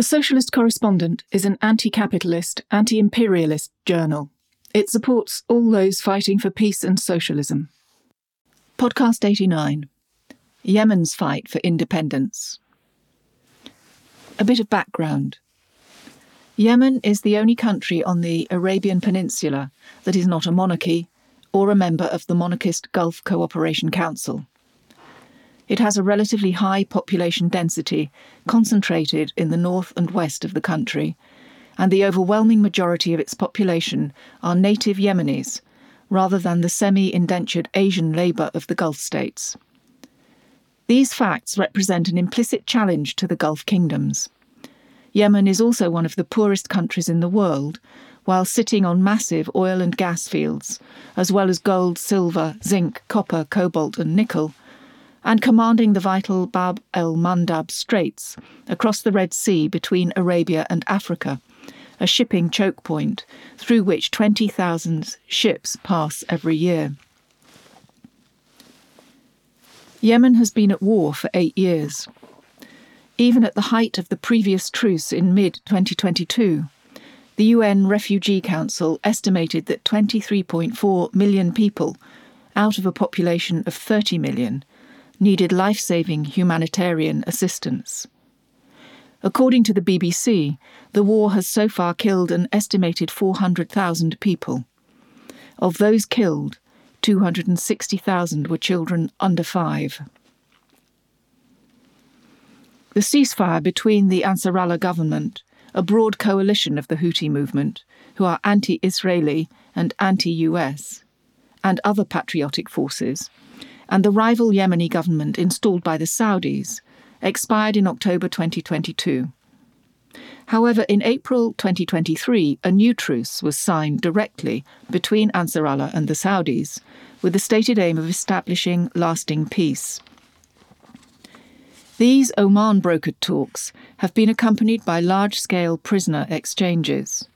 The Socialist Correspondent is an anti capitalist, anti imperialist journal. It supports all those fighting for peace and socialism. Podcast 89 Yemen's Fight for Independence. A bit of background. Yemen is the only country on the Arabian Peninsula that is not a monarchy or a member of the monarchist Gulf Cooperation Council. It has a relatively high population density concentrated in the north and west of the country, and the overwhelming majority of its population are native Yemenis rather than the semi indentured Asian labour of the Gulf states. These facts represent an implicit challenge to the Gulf kingdoms. Yemen is also one of the poorest countries in the world, while sitting on massive oil and gas fields, as well as gold, silver, zinc, copper, cobalt, and nickel, and commanding the vital Bab el Mandab Straits across the Red Sea between Arabia and Africa, a shipping choke point through which 20,000 ships pass every year. Yemen has been at war for eight years. Even at the height of the previous truce in mid 2022, the UN Refugee Council estimated that 23.4 million people, out of a population of 30 million, needed life saving humanitarian assistance. According to the BBC, the war has so far killed an estimated 400,000 people. Of those killed, 260,000 were children under five. The ceasefire between the Ansarallah government, a broad coalition of the Houthi movement, who are anti Israeli and anti US, and other patriotic forces, and the rival Yemeni government installed by the Saudis expired in October 2022. However, in April 2023, a new truce was signed directly between Ansarallah and the Saudis, with the stated aim of establishing lasting peace. These Oman brokered talks have been accompanied by large scale prisoner exchanges.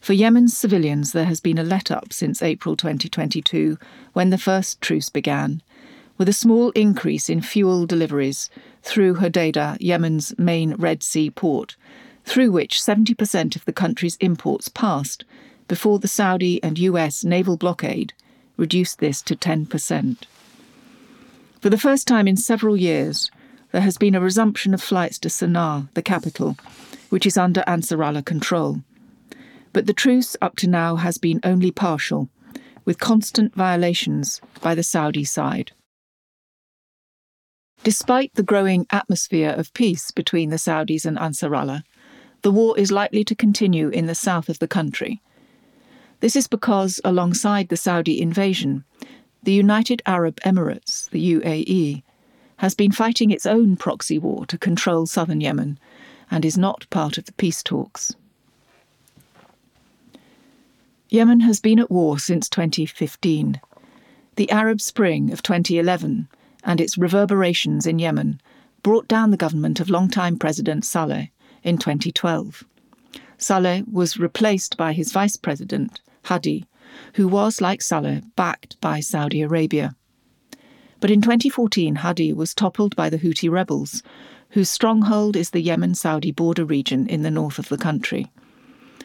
For Yemen's civilians, there has been a let up since April 2022, when the first truce began, with a small increase in fuel deliveries through Hodeida, Yemen's main Red Sea port, through which 70% of the country's imports passed before the Saudi and US naval blockade reduced this to 10%. For the first time in several years, there has been a resumption of flights to Sana'a, the capital, which is under Ansarallah control. But the truce up to now has been only partial, with constant violations by the Saudi side. Despite the growing atmosphere of peace between the Saudis and Ansarallah, the war is likely to continue in the south of the country. This is because, alongside the Saudi invasion, the United Arab Emirates, the UAE, has been fighting its own proxy war to control southern Yemen and is not part of the peace talks. Yemen has been at war since 2015. The Arab Spring of 2011 and its reverberations in Yemen brought down the government of longtime President Saleh in 2012. Saleh was replaced by his vice president, Hadi, who was, like Saleh, backed by Saudi Arabia. But in 2014, Hadi was toppled by the Houthi rebels, whose stronghold is the Yemen Saudi border region in the north of the country.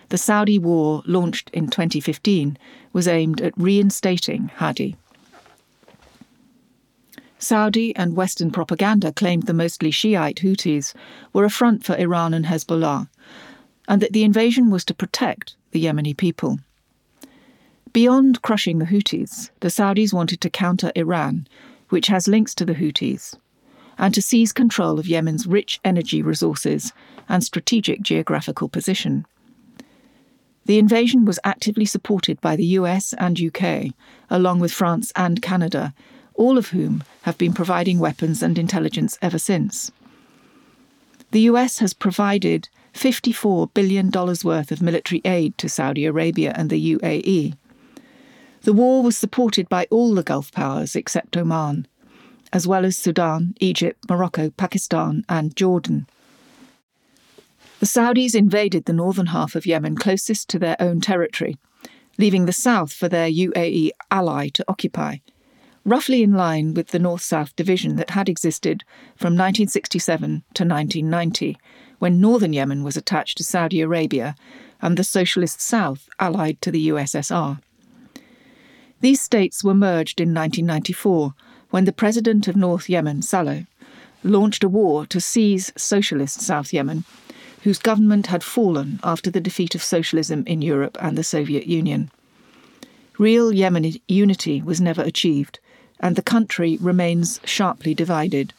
The Saudi war, launched in 2015, was aimed at reinstating Hadi. Saudi and Western propaganda claimed the mostly Shiite Houthis were a front for Iran and Hezbollah, and that the invasion was to protect the Yemeni people. Beyond crushing the Houthis, the Saudis wanted to counter Iran, which has links to the Houthis, and to seize control of Yemen's rich energy resources and strategic geographical position. The invasion was actively supported by the US and UK, along with France and Canada, all of whom have been providing weapons and intelligence ever since. The US has provided $54 billion worth of military aid to Saudi Arabia and the UAE. The war was supported by all the Gulf powers except Oman, as well as Sudan, Egypt, Morocco, Pakistan, and Jordan. The Saudis invaded the northern half of Yemen closest to their own territory, leaving the south for their UAE ally to occupy roughly in line with the North South division that had existed from 1967 to 1990, when northern Yemen was attached to Saudi Arabia and the Socialist South allied to the USSR. These states were merged in 1994 when the president of North Yemen, Saleh, launched a war to seize socialist South Yemen, whose government had fallen after the defeat of socialism in Europe and the Soviet Union. Real Yemeni unity was never achieved, and the country remains sharply divided.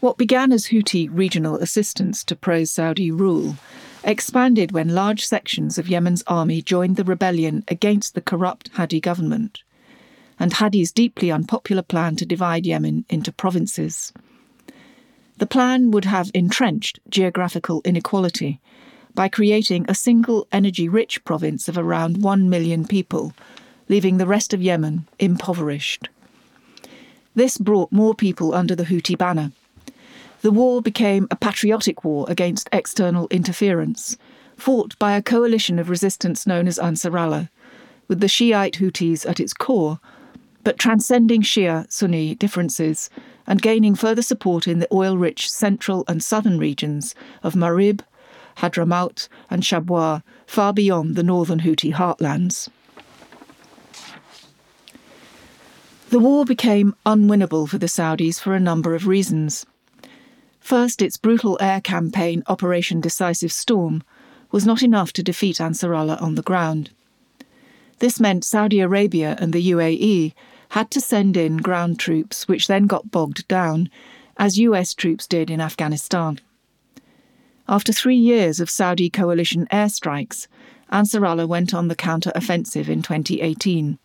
What began as Houthi regional assistance to pro Saudi rule expanded when large sections of Yemen's army joined the rebellion against the corrupt Hadi government, and Hadi's deeply unpopular plan to divide Yemen into provinces. The plan would have entrenched geographical inequality by creating a single energy rich province of around 1 million people, leaving the rest of Yemen impoverished. This brought more people under the Houthi banner the war became a patriotic war against external interference, fought by a coalition of resistance known as Ansarallah, with the Shiite Houthis at its core, but transcending Shia Sunni differences and gaining further support in the oil rich central and southern regions of Marib, Hadramaut, and Shabwa, far beyond the northern Houthi heartlands. The war became unwinnable for the Saudis for a number of reasons. First, its brutal air campaign, Operation Decisive Storm, was not enough to defeat Ansarallah on the ground. This meant Saudi Arabia and the UAE had to send in ground troops, which then got bogged down, as US troops did in Afghanistan. After three years of Saudi coalition airstrikes, Ansarallah went on the counter offensive in 2018.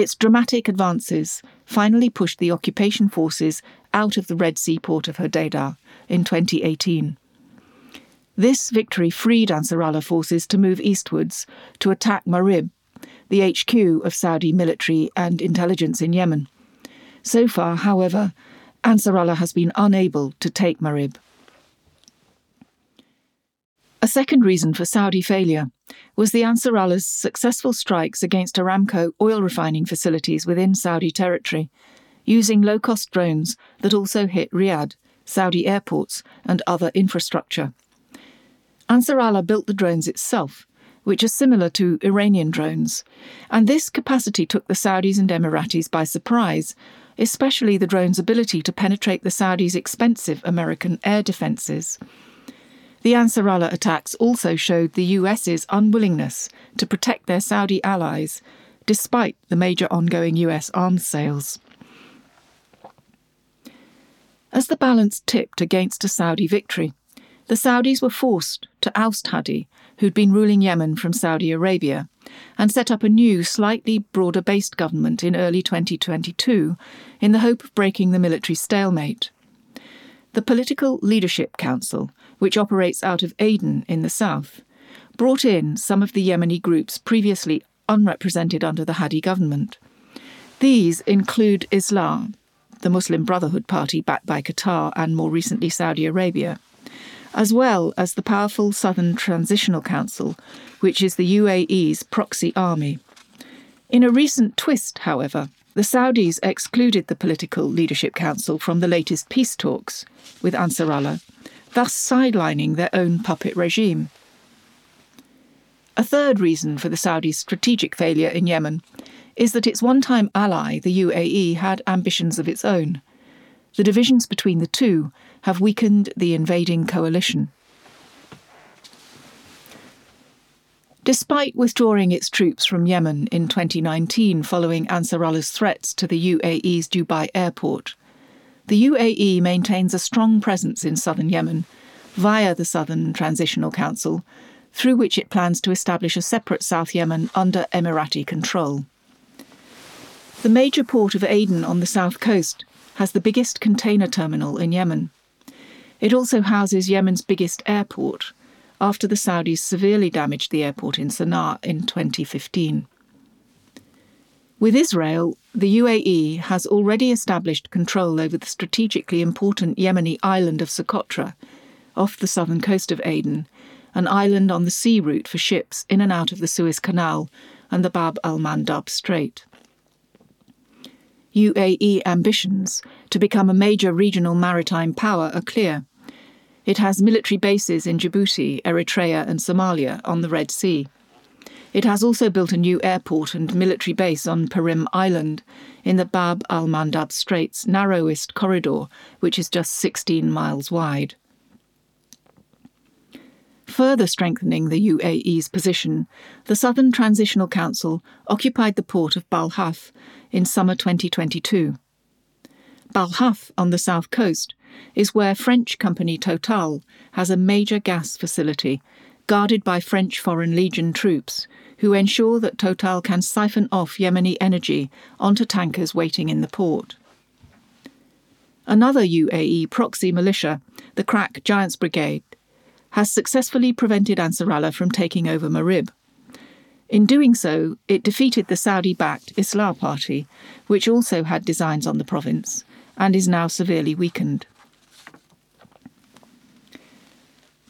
Its dramatic advances finally pushed the occupation forces out of the Red Sea port of Hodeidah in 2018. This victory freed Ansarallah forces to move eastwards to attack Marib, the HQ of Saudi military and intelligence in Yemen. So far, however, Ansarallah has been unable to take Marib. A second reason for Saudi failure was the Ansarallah's successful strikes against Aramco oil refining facilities within Saudi territory, using low cost drones that also hit Riyadh, Saudi airports, and other infrastructure. Ansarallah built the drones itself, which are similar to Iranian drones, and this capacity took the Saudis and Emiratis by surprise, especially the drone's ability to penetrate the Saudis' expensive American air defences. The Ansarallah attacks also showed the US's unwillingness to protect their Saudi allies, despite the major ongoing US arms sales. As the balance tipped against a Saudi victory, the Saudis were forced to oust Hadi, who'd been ruling Yemen from Saudi Arabia, and set up a new, slightly broader based government in early 2022 in the hope of breaking the military stalemate. The Political Leadership Council which operates out of Aden in the south, brought in some of the Yemeni groups previously unrepresented under the Hadi government. These include Islah, the Muslim Brotherhood Party backed by Qatar and more recently Saudi Arabia, as well as the powerful Southern Transitional Council, which is the UAE's proxy army. In a recent twist, however, the Saudis excluded the Political Leadership Council from the latest peace talks with Ansar Allah thus sidelining their own puppet regime. A third reason for the Saudis' strategic failure in Yemen is that its one time ally, the UAE, had ambitions of its own. The divisions between the two have weakened the invading coalition. Despite withdrawing its troops from Yemen in 2019 following Ansar Allah's threats to the UAE's Dubai airport, the UAE maintains a strong presence in southern Yemen via the Southern Transitional Council, through which it plans to establish a separate South Yemen under Emirati control. The major port of Aden on the south coast has the biggest container terminal in Yemen. It also houses Yemen's biggest airport, after the Saudis severely damaged the airport in Sana'a in 2015. With Israel, the UAE has already established control over the strategically important Yemeni island of Socotra, off the southern coast of Aden, an island on the sea route for ships in and out of the Suez Canal and the Bab al Mandab Strait. UAE ambitions to become a major regional maritime power are clear, It has military bases in Djibouti, Eritrea, and Somalia on the Red Sea. It has also built a new airport and military base on Perim Island in the Bab al Mandab Strait's narrowest corridor, which is just 16 miles wide. Further strengthening the UAE's position, the Southern Transitional Council occupied the port of Balhaf in summer 2022. Balhaf on the south coast is where French company Total has a major gas facility guarded by French Foreign Legion troops who ensure that Total can siphon off Yemeni energy onto tankers waiting in the port. Another UAE proxy militia, the Crack Giants Brigade, has successfully prevented Ansarallah from taking over Marib. In doing so, it defeated the Saudi backed Islah Party, which also had designs on the province, and is now severely weakened.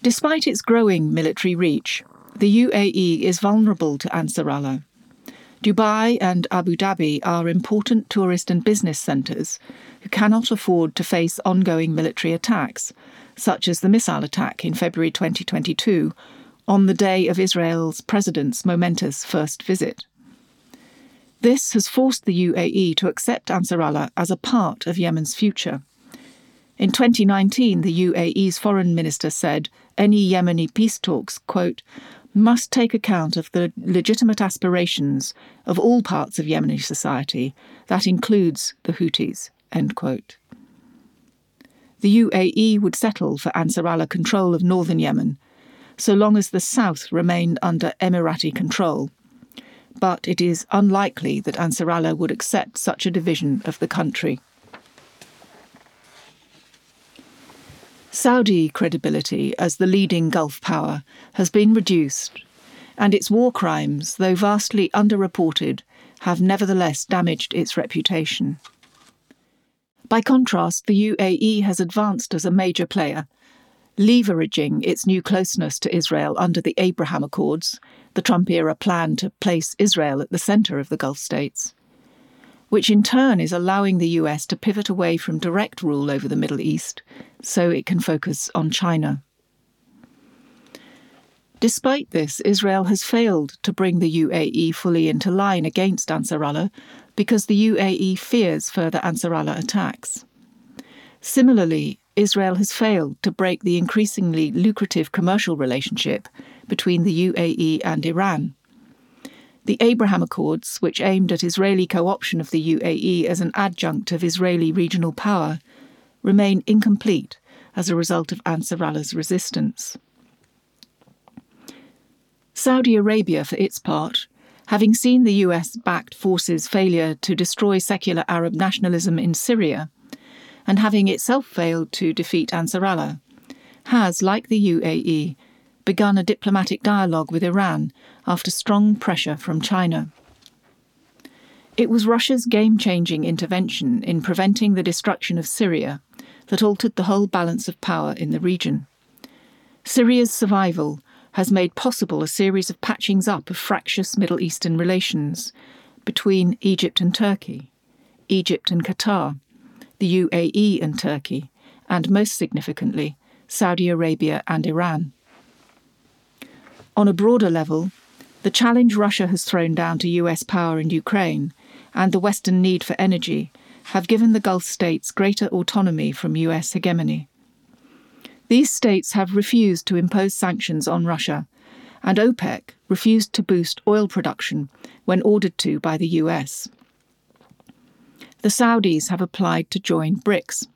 Despite its growing military reach, the UAE is vulnerable to Ansarallah. Dubai and Abu Dhabi are important tourist and business centres who cannot afford to face ongoing military attacks, such as the missile attack in February 2022, on the day of Israel's president's momentous first visit. This has forced the UAE to accept Ansarallah as a part of Yemen's future. In 2019, the UAE's foreign minister said any Yemeni peace talks, quote, must take account of the legitimate aspirations of all parts of Yemeni society, that includes the Houthis, end quote the UAE would settle for Ansarallah control of northern Yemen, so long as the south remained under Emirati control. But it is unlikely that Ansarallah would accept such a division of the country. Saudi credibility as the leading Gulf power has been reduced, and its war crimes, though vastly underreported, have nevertheless damaged its reputation. By contrast, the UAE has advanced as a major player, leveraging its new closeness to Israel under the Abraham Accords, the Trump era plan to place Israel at the centre of the Gulf states, which in turn is allowing the US to pivot away from direct rule over the Middle East so it can focus on China. Despite this, Israel has failed to bring the UAE fully into line against Ansarallah because the UAE fears further Ansarallah attacks. Similarly, Israel has failed to break the increasingly lucrative commercial relationship between the UAE and Iran. The Abraham Accords, which aimed at Israeli co option of the UAE as an adjunct of Israeli regional power, remain incomplete as a result of Ansarallah's resistance. Saudi Arabia, for its part, having seen the US backed forces' failure to destroy secular Arab nationalism in Syria, and having itself failed to defeat Ansarallah, has, like the UAE, begun a diplomatic dialogue with Iran after strong pressure from China. It was Russia's game changing intervention in preventing the destruction of Syria that altered the whole balance of power in the region. Syria's survival has made possible a series of patchings up of fractious Middle Eastern relations between Egypt and Turkey, Egypt and Qatar, the UAE and Turkey, and most significantly, Saudi Arabia and Iran. On a broader level, the challenge Russia has thrown down to US power in Ukraine and the Western need for energy have given the Gulf states greater autonomy from US hegemony. These states have refused to impose sanctions on Russia, and OPEC refused to boost oil production when ordered to by the US. The Saudis have applied to join BRICS,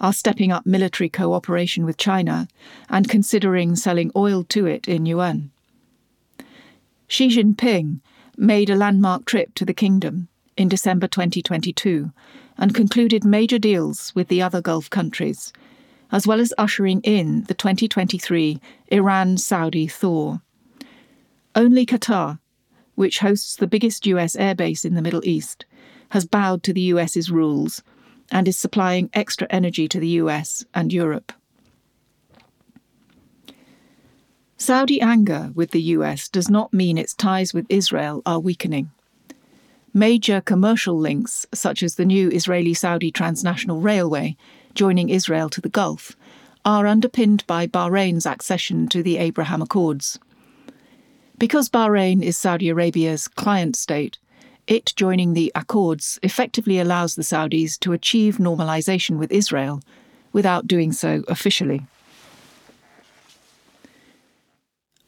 are stepping up military cooperation with China, and considering selling oil to it in yuan. Xi Jinping made a landmark trip to the kingdom in December 2022 and concluded major deals with the other Gulf countries, as well as ushering in the 2023 Iran Saudi thaw. Only Qatar, which hosts the biggest US airbase in the Middle East, has bowed to the US's rules and is supplying extra energy to the US and Europe. Saudi anger with the US does not mean its ties with Israel are weakening. Major commercial links, such as the new Israeli Saudi transnational railway, joining Israel to the Gulf, are underpinned by Bahrain's accession to the Abraham Accords. Because Bahrain is Saudi Arabia's client state, it joining the Accords effectively allows the Saudis to achieve normalization with Israel without doing so officially.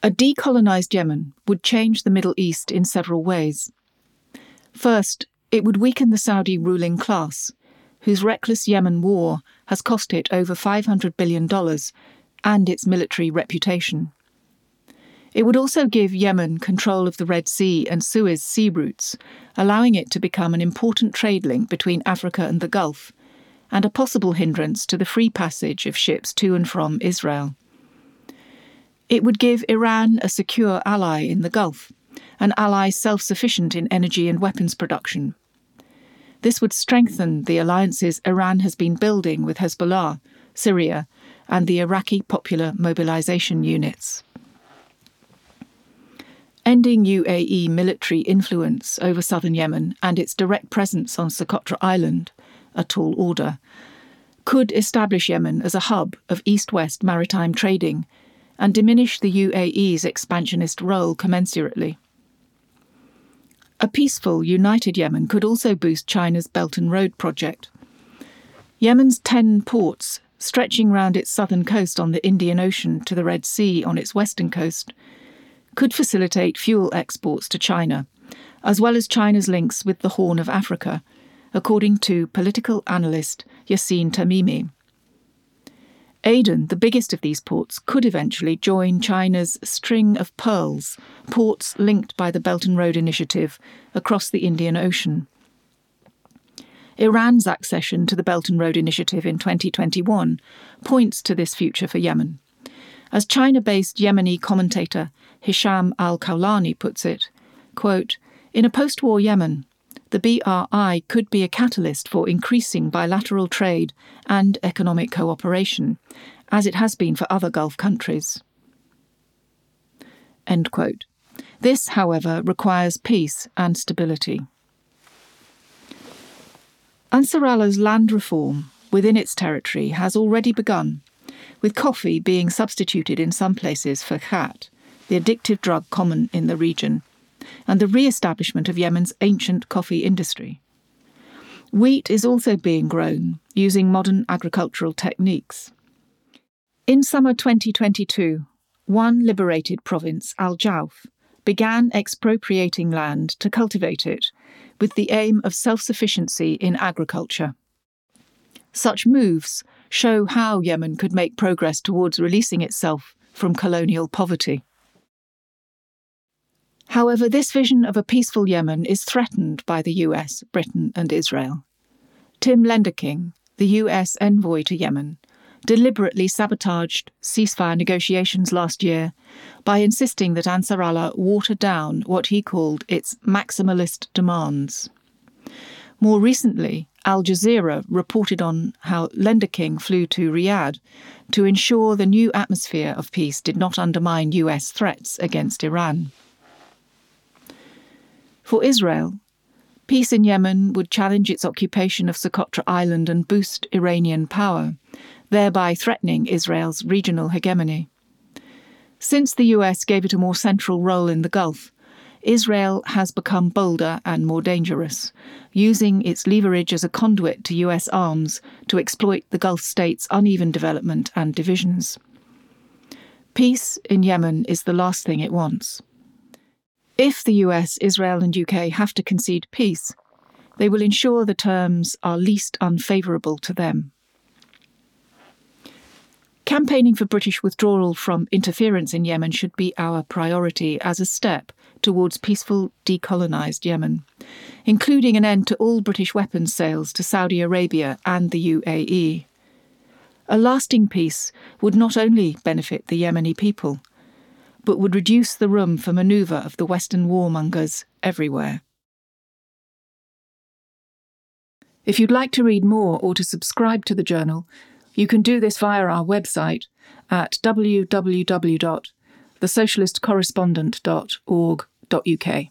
A decolonized Yemen would change the Middle East in several ways. First, it would weaken the Saudi ruling class, whose reckless Yemen war has cost it over $500 billion and its military reputation. It would also give Yemen control of the Red Sea and Suez sea routes, allowing it to become an important trade link between Africa and the Gulf, and a possible hindrance to the free passage of ships to and from Israel. It would give Iran a secure ally in the Gulf, an ally self sufficient in energy and weapons production. This would strengthen the alliances Iran has been building with Hezbollah, Syria, and the Iraqi Popular Mobilization Units. Ending UAE military influence over southern Yemen and its direct presence on Socotra Island, a tall order, could establish Yemen as a hub of east west maritime trading and diminish the UAE's expansionist role commensurately. A peaceful, united Yemen could also boost China's Belt and Road project. Yemen's 10 ports, stretching round its southern coast on the Indian Ocean to the Red Sea on its western coast, could facilitate fuel exports to China, as well as China's links with the Horn of Africa, according to political analyst Yassin Tamimi. Aden, the biggest of these ports, could eventually join China's string of pearls, ports linked by the Belt and Road Initiative across the Indian Ocean. Iran's accession to the Belt and Road Initiative in 2021 points to this future for Yemen. As China based Yemeni commentator Hisham al Kaulani puts it, quote, In a post war Yemen, the BRI could be a catalyst for increasing bilateral trade and economic cooperation, as it has been for other Gulf countries. End quote. This, however, requires peace and stability. Ansarallah's land reform within its territory has already begun, with coffee being substituted in some places for khat, the addictive drug common in the region, and the re establishment of Yemen's ancient coffee industry. Wheat is also being grown using modern agricultural techniques. In summer 2022, one liberated province, Al Jauf, began expropriating land to cultivate it with the aim of self sufficiency in agriculture. Such moves show how Yemen could make progress towards releasing itself from colonial poverty. However, this vision of a peaceful Yemen is threatened by the US, Britain, and Israel. Tim Lenderking, the US envoy to Yemen, deliberately sabotaged ceasefire negotiations last year by insisting that Ansarallah water down what he called its maximalist demands. More recently, Al Jazeera reported on how Lenderking flew to Riyadh to ensure the new atmosphere of peace did not undermine US threats against Iran. For Israel, peace in Yemen would challenge its occupation of Socotra Island and boost Iranian power, thereby threatening Israel's regional hegemony. Since the US gave it a more central role in the Gulf, Israel has become bolder and more dangerous, using its leverage as a conduit to US arms to exploit the Gulf states' uneven development and divisions. Peace in Yemen is the last thing it wants. If the US, Israel, and UK have to concede peace, they will ensure the terms are least unfavourable to them. Campaigning for British withdrawal from interference in Yemen should be our priority as a step towards peaceful, decolonised Yemen, including an end to all British weapons sales to Saudi Arabia and the UAE. A lasting peace would not only benefit the Yemeni people, but would reduce the room for manoeuvre of the Western warmongers everywhere. If you'd like to read more or to subscribe to the journal, you can do this via our website at www.thesocialistcorrespondent.org.uk.